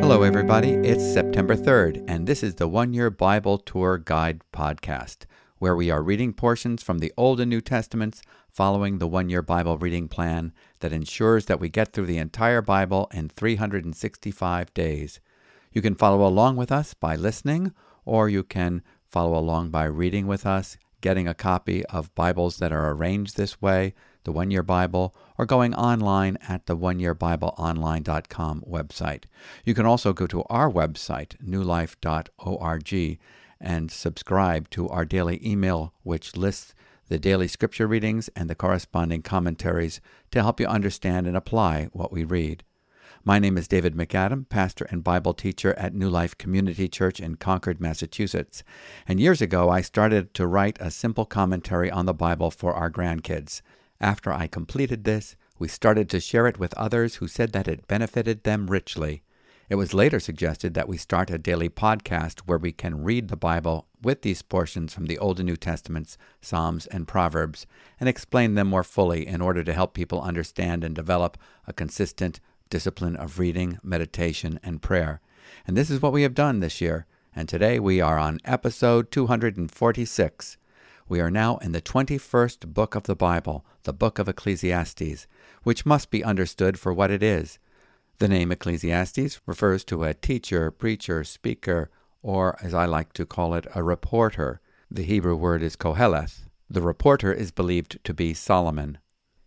Hello, everybody. It's September 3rd, and this is the One Year Bible Tour Guide podcast, where we are reading portions from the Old and New Testaments following the one year Bible reading plan that ensures that we get through the entire Bible in 365 days. You can follow along with us by listening, or you can follow along by reading with us, getting a copy of Bibles that are arranged this way, the One Year Bible, or going online at the oneyearbibleonline.com website. You can also go to our website, newlife.org, and subscribe to our daily email, which lists the daily scripture readings and the corresponding commentaries to help you understand and apply what we read. My name is David MacAdam, pastor and Bible teacher at New Life Community Church in Concord, Massachusetts. And years ago, I started to write a simple commentary on the Bible for our grandkids. After I completed this, we started to share it with others who said that it benefited them richly. It was later suggested that we start a daily podcast where we can read the Bible with these portions from the Old and New Testaments, Psalms, and Proverbs, and explain them more fully in order to help people understand and develop a consistent discipline of reading, meditation, and prayer. And this is what we have done this year. And today we are on episode 246. We are now in the 21st book of the Bible, the book of Ecclesiastes, which must be understood for what it is. The name Ecclesiastes refers to a teacher, preacher, speaker, or as I like to call it, a reporter. The Hebrew word is koheleth. The reporter is believed to be Solomon.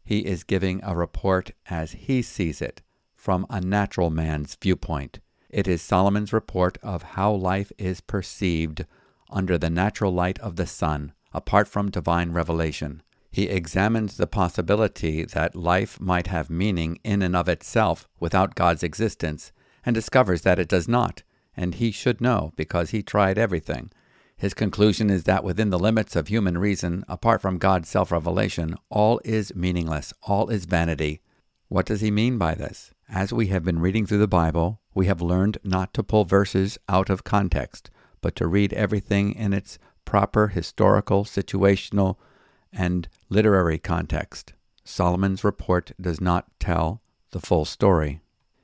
He is giving a report as he sees it from a natural man's viewpoint. It is Solomon's report of how life is perceived under the natural light of the sun, apart from divine revelation. He examines the possibility that life might have meaning in and of itself without God's existence, and discovers that it does not, and he should know because he tried everything. His conclusion is that within the limits of human reason, apart from God's self revelation, all is meaningless, all is vanity. What does he mean by this? As we have been reading through the Bible, we have learned not to pull verses out of context, but to read everything in its proper historical, situational, and literary context. Solomon's report does not tell the full story.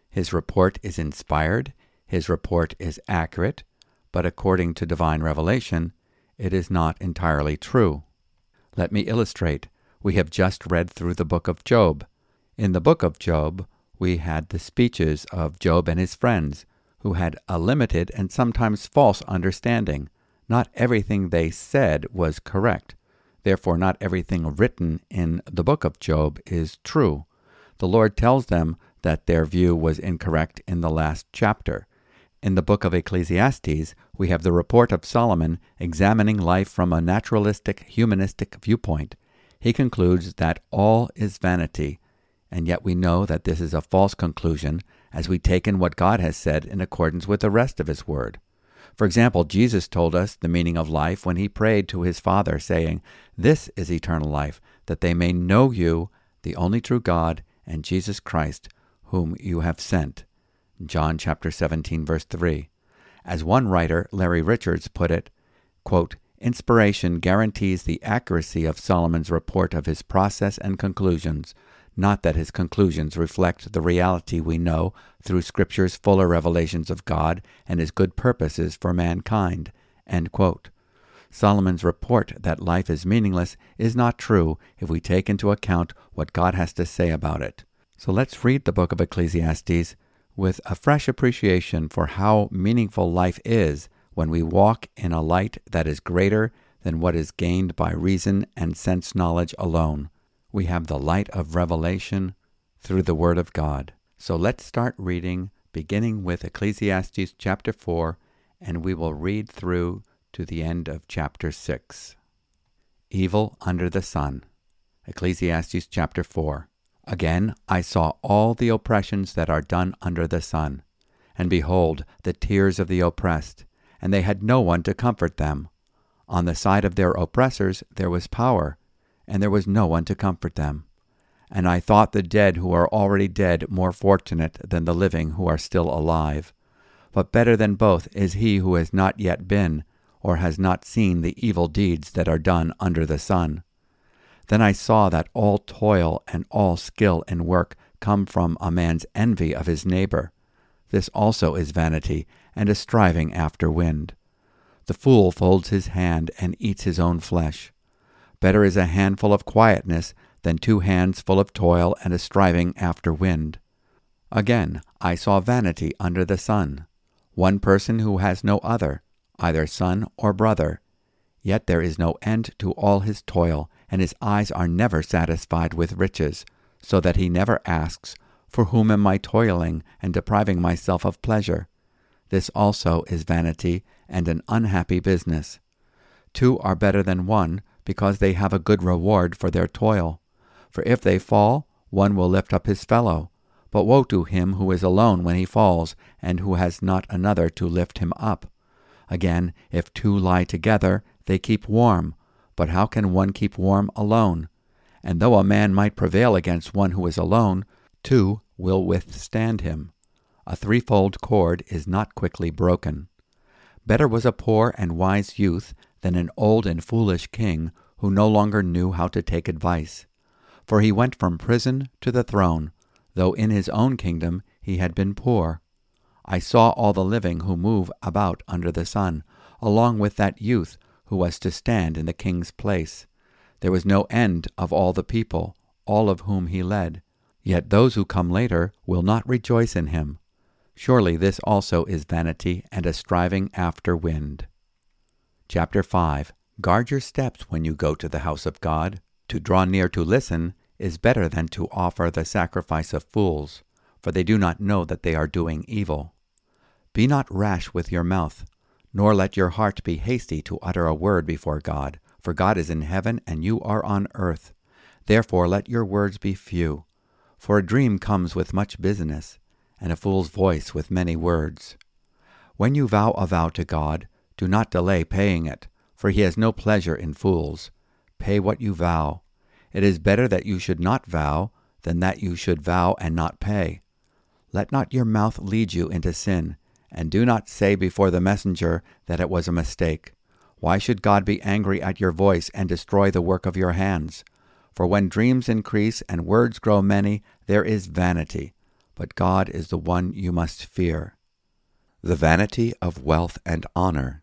His report is inspired, his report is accurate, but according to divine revelation, it is not entirely true. Let me illustrate. We have just read through the book of Job. In the book of Job, we had the speeches of Job and his friends, who had a limited and sometimes false understanding. Not everything they said was correct. Therefore, not everything written in the book of Job is true. The Lord tells them that their view was incorrect in the last chapter. In the book of Ecclesiastes, we have the report of Solomon examining life from a naturalistic, humanistic viewpoint. He concludes that all is vanity, and yet we know that this is a false conclusion as we take in what God has said in accordance with the rest of His Word. For example, Jesus told us the meaning of life when he prayed to his Father, saying, This is eternal life, that they may know you, the only true God, and Jesus Christ, whom you have sent. John chapter 17, verse 3. As one writer, Larry Richards, put it, quote, Inspiration guarantees the accuracy of Solomon's report of his process and conclusions, not that his conclusions reflect the reality we know through Scripture's fuller revelations of God and his good purposes for mankind. Solomon's report that life is meaningless is not true if we take into account what God has to say about it. So let's read the book of Ecclesiastes with a fresh appreciation for how meaningful life is when we walk in a light that is greater than what is gained by reason and sense knowledge alone we have the light of revelation through the Word of God. So let's start reading, beginning with Ecclesiastes chapter 4, and we will read through to the end of chapter 6. Evil under the sun. Ecclesiastes chapter 4. Again I saw all the oppressions that are done under the sun, and behold, the tears of the oppressed, and they had no one to comfort them. On the side of their oppressors there was power and there was no one to comfort them. And I thought the dead who are already dead more fortunate than the living who are still alive. But better than both is he who has not yet been, or has not seen the evil deeds that are done under the sun. Then I saw that all toil and all skill in work come from a man's envy of his neighbor. This also is vanity, and a striving after wind. The fool folds his hand and eats his own flesh. Better is a handful of quietness than two hands full of toil and a striving after wind. Again, I saw vanity under the sun, one person who has no other, either son or brother. Yet there is no end to all his toil, and his eyes are never satisfied with riches, so that he never asks, For whom am I toiling and depriving myself of pleasure? This also is vanity and an unhappy business. Two are better than one, because they have a good reward for their toil. For if they fall, one will lift up his fellow. But woe to him who is alone when he falls, and who has not another to lift him up. Again, if two lie together, they keep warm. But how can one keep warm alone? And though a man might prevail against one who is alone, two will withstand him. A threefold cord is not quickly broken. Better was a poor and wise youth than an old and foolish king who no longer knew how to take advice. For he went from prison to the throne, though in his own kingdom he had been poor. I saw all the living who move about under the sun, along with that youth who was to stand in the king's place. There was no end of all the people, all of whom he led. Yet those who come later will not rejoice in him. Surely this also is vanity and a striving after wind. Chapter 5 Guard your steps when you go to the house of God. To draw near to listen is better than to offer the sacrifice of fools, for they do not know that they are doing evil. Be not rash with your mouth, nor let your heart be hasty to utter a word before God, for God is in heaven and you are on earth. Therefore let your words be few. For a dream comes with much business, and a fool's voice with many words. When you vow a vow to God, do not delay paying it, for he has no pleasure in fools. Pay what you vow. It is better that you should not vow than that you should vow and not pay. Let not your mouth lead you into sin, and do not say before the messenger that it was a mistake. Why should God be angry at your voice and destroy the work of your hands? For when dreams increase and words grow many, there is vanity, but God is the one you must fear. The vanity of wealth and honor.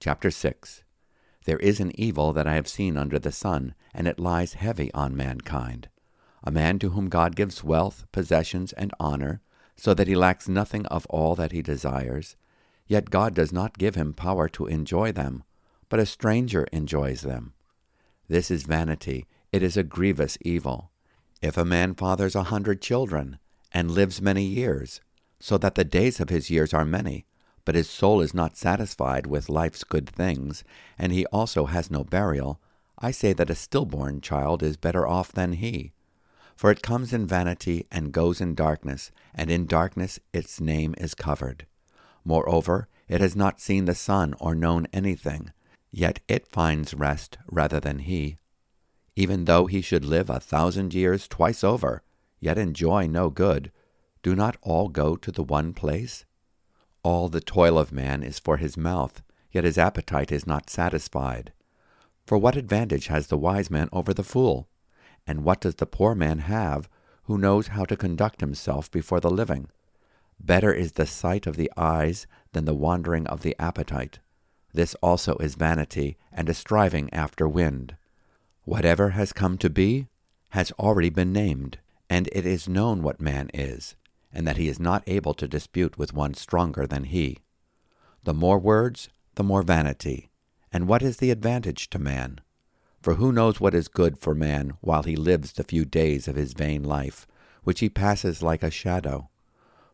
Chapter 6 There is an evil that I have seen under the sun, and it lies heavy on mankind. A man to whom God gives wealth, possessions, and honor, so that he lacks nothing of all that he desires, Yet God does not give him power to enjoy them, but a stranger enjoys them. This is vanity, it is a grievous evil. If a man fathers a hundred children, and lives many years, so that the days of his years are many, but his soul is not satisfied with life's good things, and he also has no burial, I say that a stillborn child is better off than he. For it comes in vanity and goes in darkness, and in darkness its name is covered. Moreover, it has not seen the sun or known anything, yet it finds rest rather than he. Even though he should live a thousand years twice over, yet enjoy no good, do not all go to the one place? All the toil of man is for his mouth, yet his appetite is not satisfied. For what advantage has the wise man over the fool? And what does the poor man have who knows how to conduct himself before the living? Better is the sight of the eyes than the wandering of the appetite. This also is vanity and a striving after wind. Whatever has come to be has already been named, and it is known what man is, and that he is not able to dispute with one stronger than he. The more words, the more vanity. And what is the advantage to man? For who knows what is good for man while he lives the few days of his vain life, which he passes like a shadow?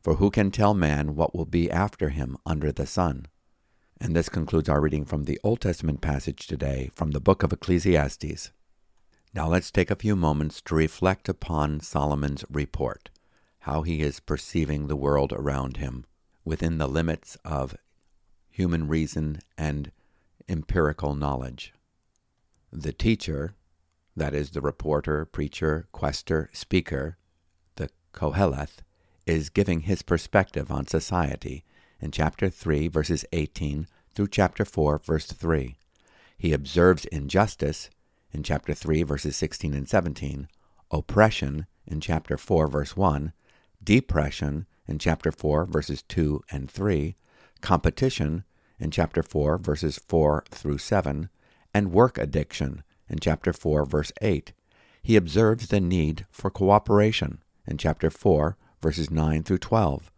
For who can tell man what will be after him under the sun? And this concludes our reading from the Old Testament passage today from the book of Ecclesiastes. Now let's take a few moments to reflect upon Solomon's report, how he is perceiving the world around him within the limits of human reason and empirical knowledge. The teacher, that is, the reporter, preacher, quester, speaker, the Koheleth, is giving his perspective on society in chapter 3, verses 18 through chapter 4, verse 3. He observes injustice in chapter 3, verses 16 and 17, oppression in chapter 4, verse 1, depression in chapter 4, verses 2 and 3, competition in chapter 4, verses 4 through 7, and work addiction in chapter 4, verse 8. He observes the need for cooperation in chapter 4, verses 9 through 12.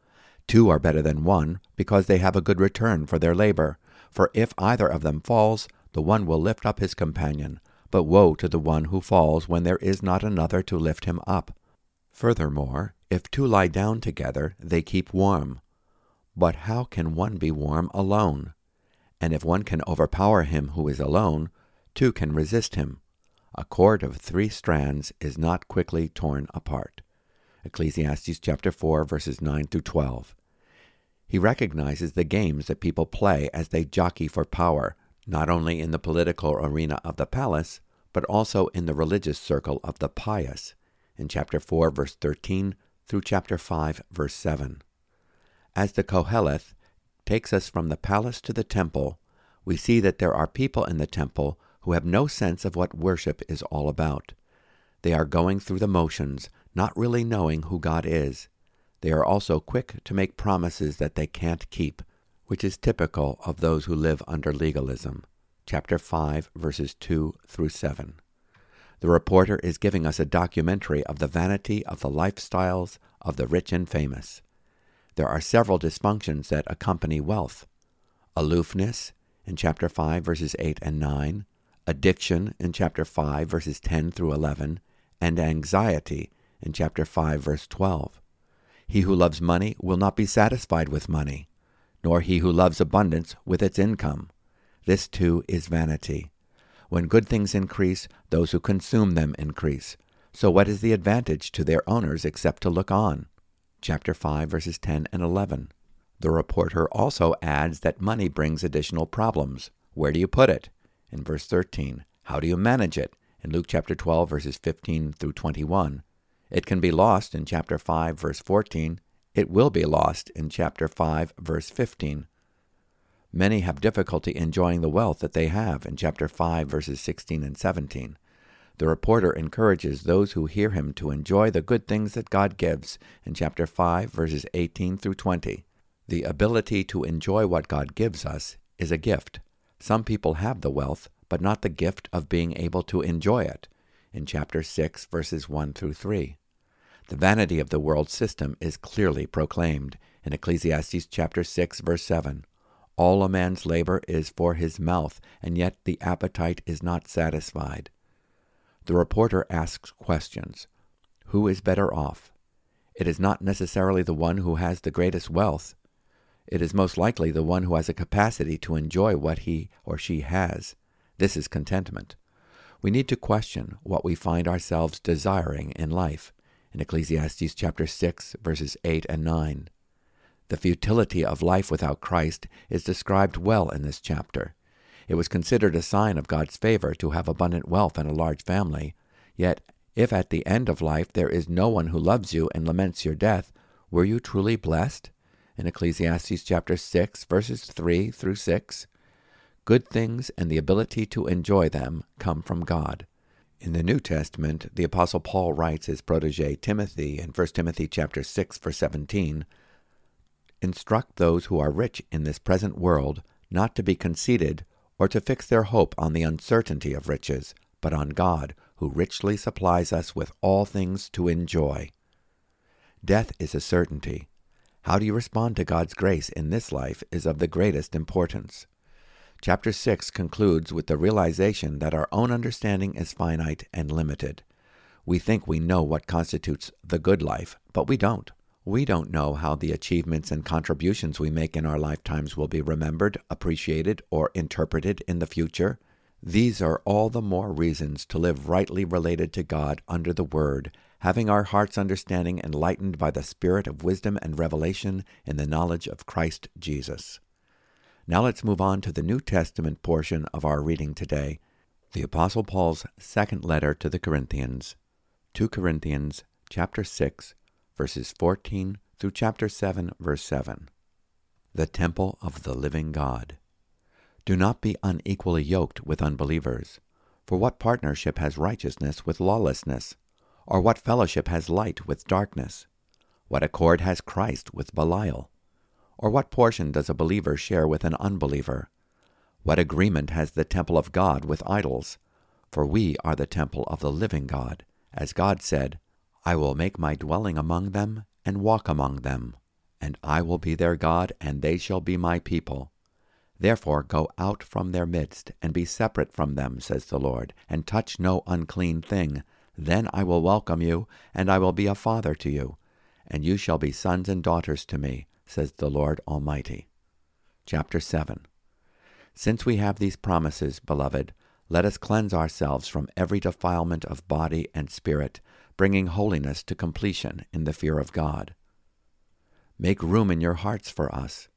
Two are better than one because they have a good return for their labor. For if either of them falls, the one will lift up his companion. But woe to the one who falls when there is not another to lift him up. Furthermore, if two lie down together, they keep warm. But how can one be warm alone? And if one can overpower him who is alone, two can resist him. A cord of three strands is not quickly torn apart. Ecclesiastes chapter 4 verses 9 through 12. He recognizes the games that people play as they jockey for power, not only in the political arena of the palace, but also in the religious circle of the pious, in chapter 4 verse 13 through chapter 5 verse 7. As the Koheleth takes us from the palace to the temple, we see that there are people in the temple who have no sense of what worship is all about. They are going through the motions, not really knowing who God is. They are also quick to make promises that they can't keep, which is typical of those who live under legalism. Chapter 5, verses 2 through 7. The reporter is giving us a documentary of the vanity of the lifestyles of the rich and famous there are several dysfunctions that accompany wealth aloofness in chapter 5, verses 8 and 9, addiction in chapter 5, verses 10 through 11, and anxiety in chapter 5, verse 12. He who loves money will not be satisfied with money, nor he who loves abundance with its income. This too is vanity. When good things increase, those who consume them increase. So what is the advantage to their owners except to look on? chapter 5 verses 10 and 11. The reporter also adds that money brings additional problems. Where do you put it? In verse 13. How do you manage it? In Luke chapter 12 verses 15 through 21. It can be lost in chapter 5 verse 14. It will be lost in chapter 5 verse 15. Many have difficulty enjoying the wealth that they have in chapter 5 verses 16 and 17. The reporter encourages those who hear him to enjoy the good things that God gives in chapter 5, verses 18 through 20. The ability to enjoy what God gives us is a gift. Some people have the wealth, but not the gift of being able to enjoy it in chapter 6, verses 1 through 3. The vanity of the world system is clearly proclaimed in Ecclesiastes chapter 6, verse 7. All a man's labor is for his mouth, and yet the appetite is not satisfied. The reporter asks questions Who is better off? It is not necessarily the one who has the greatest wealth. It is most likely the one who has a capacity to enjoy what he or she has. This is contentment. We need to question what we find ourselves desiring in life. In Ecclesiastes chapter 6 verses 8 and 9. The futility of life without Christ is described well in this chapter. It was considered a sign of God's favor to have abundant wealth and a large family. Yet, if at the end of life there is no one who loves you and laments your death, were you truly blessed? In Ecclesiastes chapter 6, verses 3 through 6, good things and the ability to enjoy them come from God. In the New Testament, the apostle Paul writes his protege Timothy in 1 Timothy chapter 6 verse 17, instruct those who are rich in this present world not to be conceited or to fix their hope on the uncertainty of riches, but on God, who richly supplies us with all things to enjoy. Death is a certainty. How do you respond to God's grace in this life is of the greatest importance. Chapter 6 concludes with the realization that our own understanding is finite and limited. We think we know what constitutes the good life, but we don't. We don't know how the achievements and contributions we make in our lifetimes will be remembered, appreciated, or interpreted in the future. These are all the more reasons to live rightly related to God under the Word, having our heart's understanding enlightened by the Spirit of wisdom and revelation in the knowledge of Christ Jesus. Now let's move on to the New Testament portion of our reading today, the Apostle Paul's second letter to the Corinthians, 2 Corinthians chapter 6 verses 14 through chapter 7, verse 7. The temple of the living God. Do not be unequally yoked with unbelievers. For what partnership has righteousness with lawlessness? Or what fellowship has light with darkness? What accord has Christ with Belial? Or what portion does a believer share with an unbeliever? What agreement has the temple of God with idols? For we are the temple of the living God, as God said, I will make my dwelling among them, and walk among them, and I will be their God, and they shall be my people. Therefore go out from their midst, and be separate from them, says the Lord, and touch no unclean thing. Then I will welcome you, and I will be a father to you, and you shall be sons and daughters to me, says the Lord Almighty. Chapter 7 Since we have these promises, beloved, let us cleanse ourselves from every defilement of body and spirit, bringing holiness to completion in the fear of God. Make room in your hearts for us.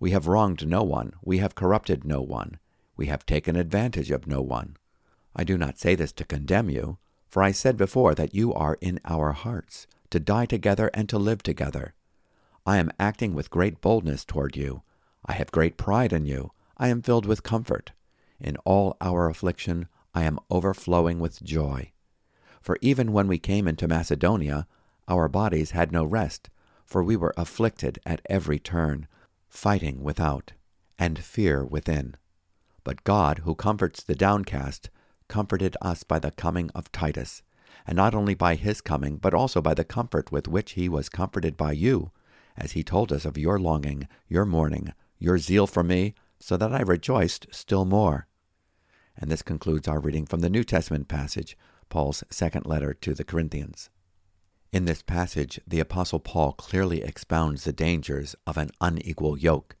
We have wronged no one, we have corrupted no one, we have taken advantage of no one. I do not say this to condemn you, for I said before that you are in our hearts, to die together and to live together. I am acting with great boldness toward you. I have great pride in you. I am filled with comfort. In all our affliction, I am overflowing with joy. For even when we came into Macedonia, our bodies had no rest, for we were afflicted at every turn, fighting without, and fear within. But God, who comforts the downcast, comforted us by the coming of Titus, and not only by his coming, but also by the comfort with which he was comforted by you, as he told us of your longing, your mourning, your zeal for me, so that I rejoiced still more. And this concludes our reading from the New Testament passage Paul's second letter to the Corinthians. In this passage, the Apostle Paul clearly expounds the dangers of an unequal yoke.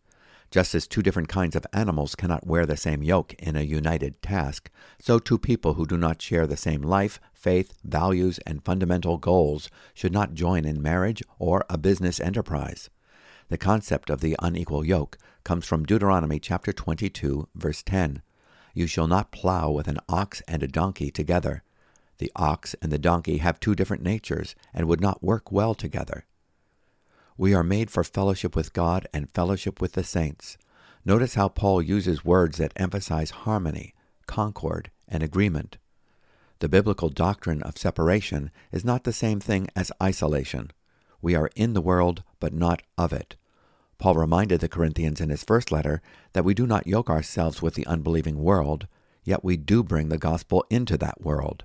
Just as two different kinds of animals cannot wear the same yoke in a united task, so two people who do not share the same life, faith, values, and fundamental goals should not join in marriage or a business enterprise. The concept of the unequal yoke comes from Deuteronomy chapter 22, verse 10. You shall not plow with an ox and a donkey together. The ox and the donkey have two different natures and would not work well together. We are made for fellowship with God and fellowship with the saints. Notice how Paul uses words that emphasize harmony, concord, and agreement. The biblical doctrine of separation is not the same thing as isolation. We are in the world, but not of it. Paul reminded the Corinthians in his first letter that we do not yoke ourselves with the unbelieving world, yet we do bring the gospel into that world.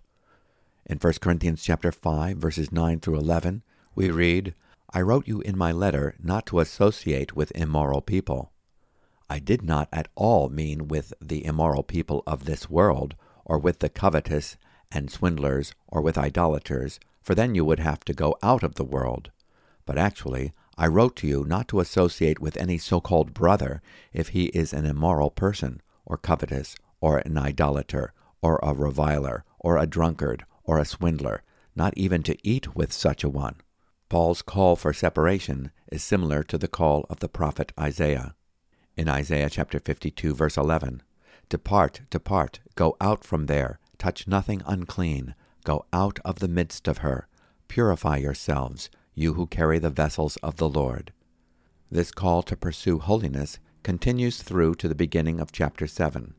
In 1 Corinthians chapter 5 verses 9 through 11, we read, I wrote you in my letter not to associate with immoral people. I did not at all mean with the immoral people of this world, or with the covetous and swindlers, or with idolaters, for then you would have to go out of the world. But actually, I wrote to you not to associate with any so called brother if he is an immoral person, or covetous, or an idolater, or a reviler, or a drunkard, or a swindler, not even to eat with such a one. Paul's call for separation is similar to the call of the prophet Isaiah. In Isaiah chapter 52, verse 11, Depart, depart, go out from there, touch nothing unclean, go out of the midst of her, purify yourselves, you who carry the vessels of the Lord. This call to pursue holiness continues through to the beginning of chapter 7.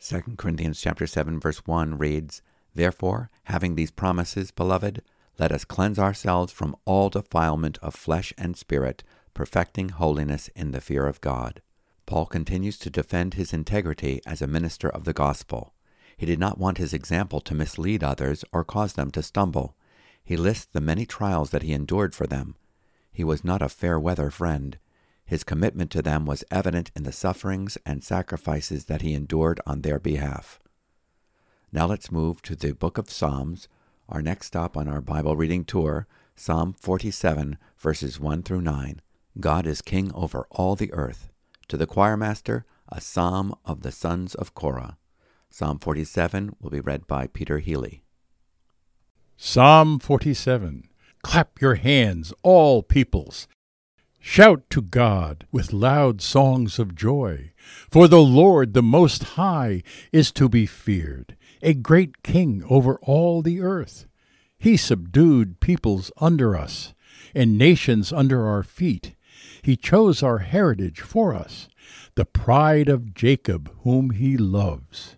2 Corinthians chapter 7 verse 1 reads, Therefore, having these promises, beloved, let us cleanse ourselves from all defilement of flesh and spirit, perfecting holiness in the fear of God. Paul continues to defend his integrity as a minister of the gospel. He did not want his example to mislead others or cause them to stumble. He lists the many trials that he endured for them. He was not a fair weather friend. His commitment to them was evident in the sufferings and sacrifices that he endured on their behalf. Now let's move to the book of Psalms, our next stop on our Bible reading tour, Psalm 47, verses 1 through 9. God is king over all the earth. To the choir master, a psalm of the sons of Korah. Psalm 47 will be read by Peter Healey. Psalm 47 Clap your hands, all peoples. Shout to God with loud songs of joy. For the Lord, the Most High, is to be feared, a great king over all the earth. He subdued peoples under us, and nations under our feet. He chose our heritage for us, the pride of Jacob, whom he loves.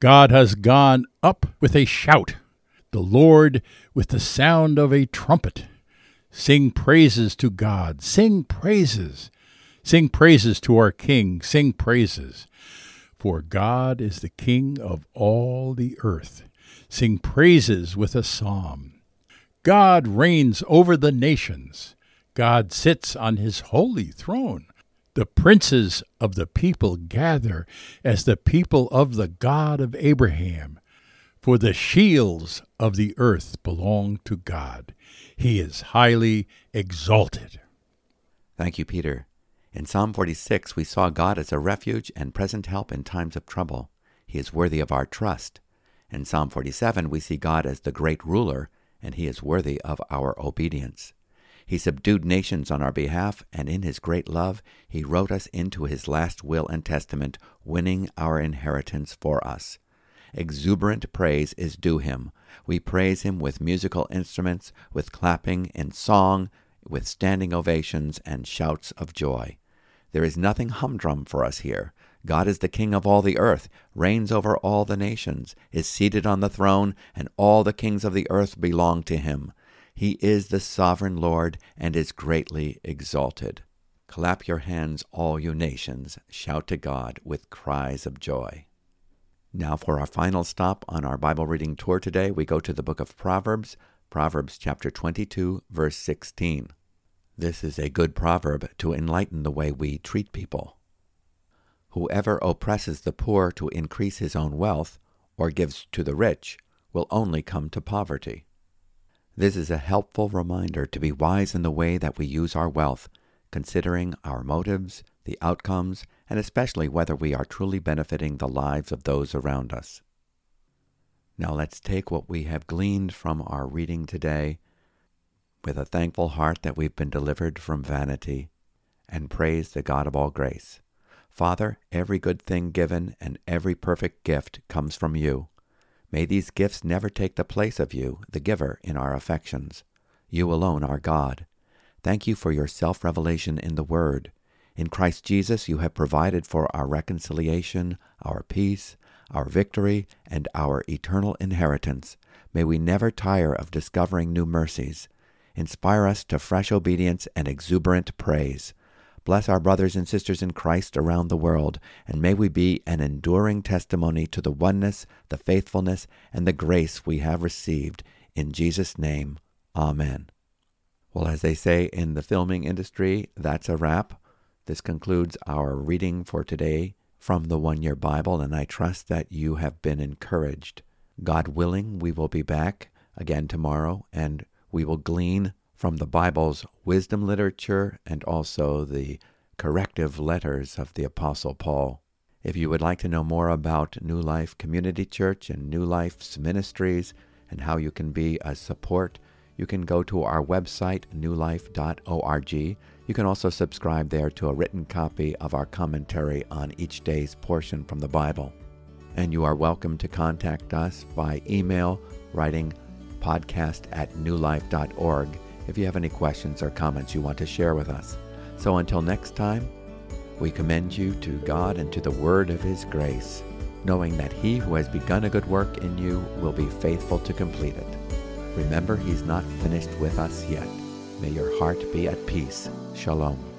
God has gone up with a shout the Lord with the sound of a trumpet. Sing praises to God, sing praises. Sing praises to our King, sing praises. For God is the King of all the earth. Sing praises with a psalm. God reigns over the nations. God sits on his holy throne. The princes of the people gather as the people of the God of Abraham. For the shields of the earth belong to God. He is highly exalted. Thank you, Peter. In Psalm 46, we saw God as a refuge and present help in times of trouble. He is worthy of our trust. In Psalm 47, we see God as the great ruler, and he is worthy of our obedience. He subdued nations on our behalf, and in his great love, he wrote us into his last will and testament, winning our inheritance for us. Exuberant praise is due him. We praise him with musical instruments, with clapping and song, with standing ovations and shouts of joy. There is nothing humdrum for us here. God is the King of all the earth, reigns over all the nations, is seated on the throne, and all the kings of the earth belong to him. He is the sovereign Lord and is greatly exalted. Clap your hands, all you nations, shout to God with cries of joy. Now, for our final stop on our Bible reading tour today, we go to the book of Proverbs, Proverbs chapter 22, verse 16. This is a good proverb to enlighten the way we treat people. Whoever oppresses the poor to increase his own wealth, or gives to the rich, will only come to poverty. This is a helpful reminder to be wise in the way that we use our wealth, considering our motives, the outcomes, and especially whether we are truly benefiting the lives of those around us. Now let's take what we have gleaned from our reading today with a thankful heart that we've been delivered from vanity and praise the God of all grace. Father, every good thing given and every perfect gift comes from you. May these gifts never take the place of you, the giver, in our affections. You alone are God. Thank you for your self revelation in the Word in Christ Jesus, you have provided for our reconciliation, our peace, our victory, and our eternal inheritance. May we never tire of discovering new mercies. Inspire us to fresh obedience and exuberant praise. Bless our brothers and sisters in Christ around the world, and may we be an enduring testimony to the oneness, the faithfulness, and the grace we have received. In Jesus' name, Amen. Well, as they say in the filming industry, that's a wrap. This concludes our reading for today from the One Year Bible, and I trust that you have been encouraged. God willing, we will be back again tomorrow, and we will glean from the Bible's wisdom literature and also the corrective letters of the Apostle Paul. If you would like to know more about New Life Community Church and New Life's ministries and how you can be a support, you can go to our website, newlife.org. You can also subscribe there to a written copy of our commentary on each day's portion from the Bible. And you are welcome to contact us by email, writing podcast at newlife.org if you have any questions or comments you want to share with us. So until next time, we commend you to God and to the word of His grace, knowing that He who has begun a good work in you will be faithful to complete it. Remember, He's not finished with us yet. May your heart be at peace. Shalom.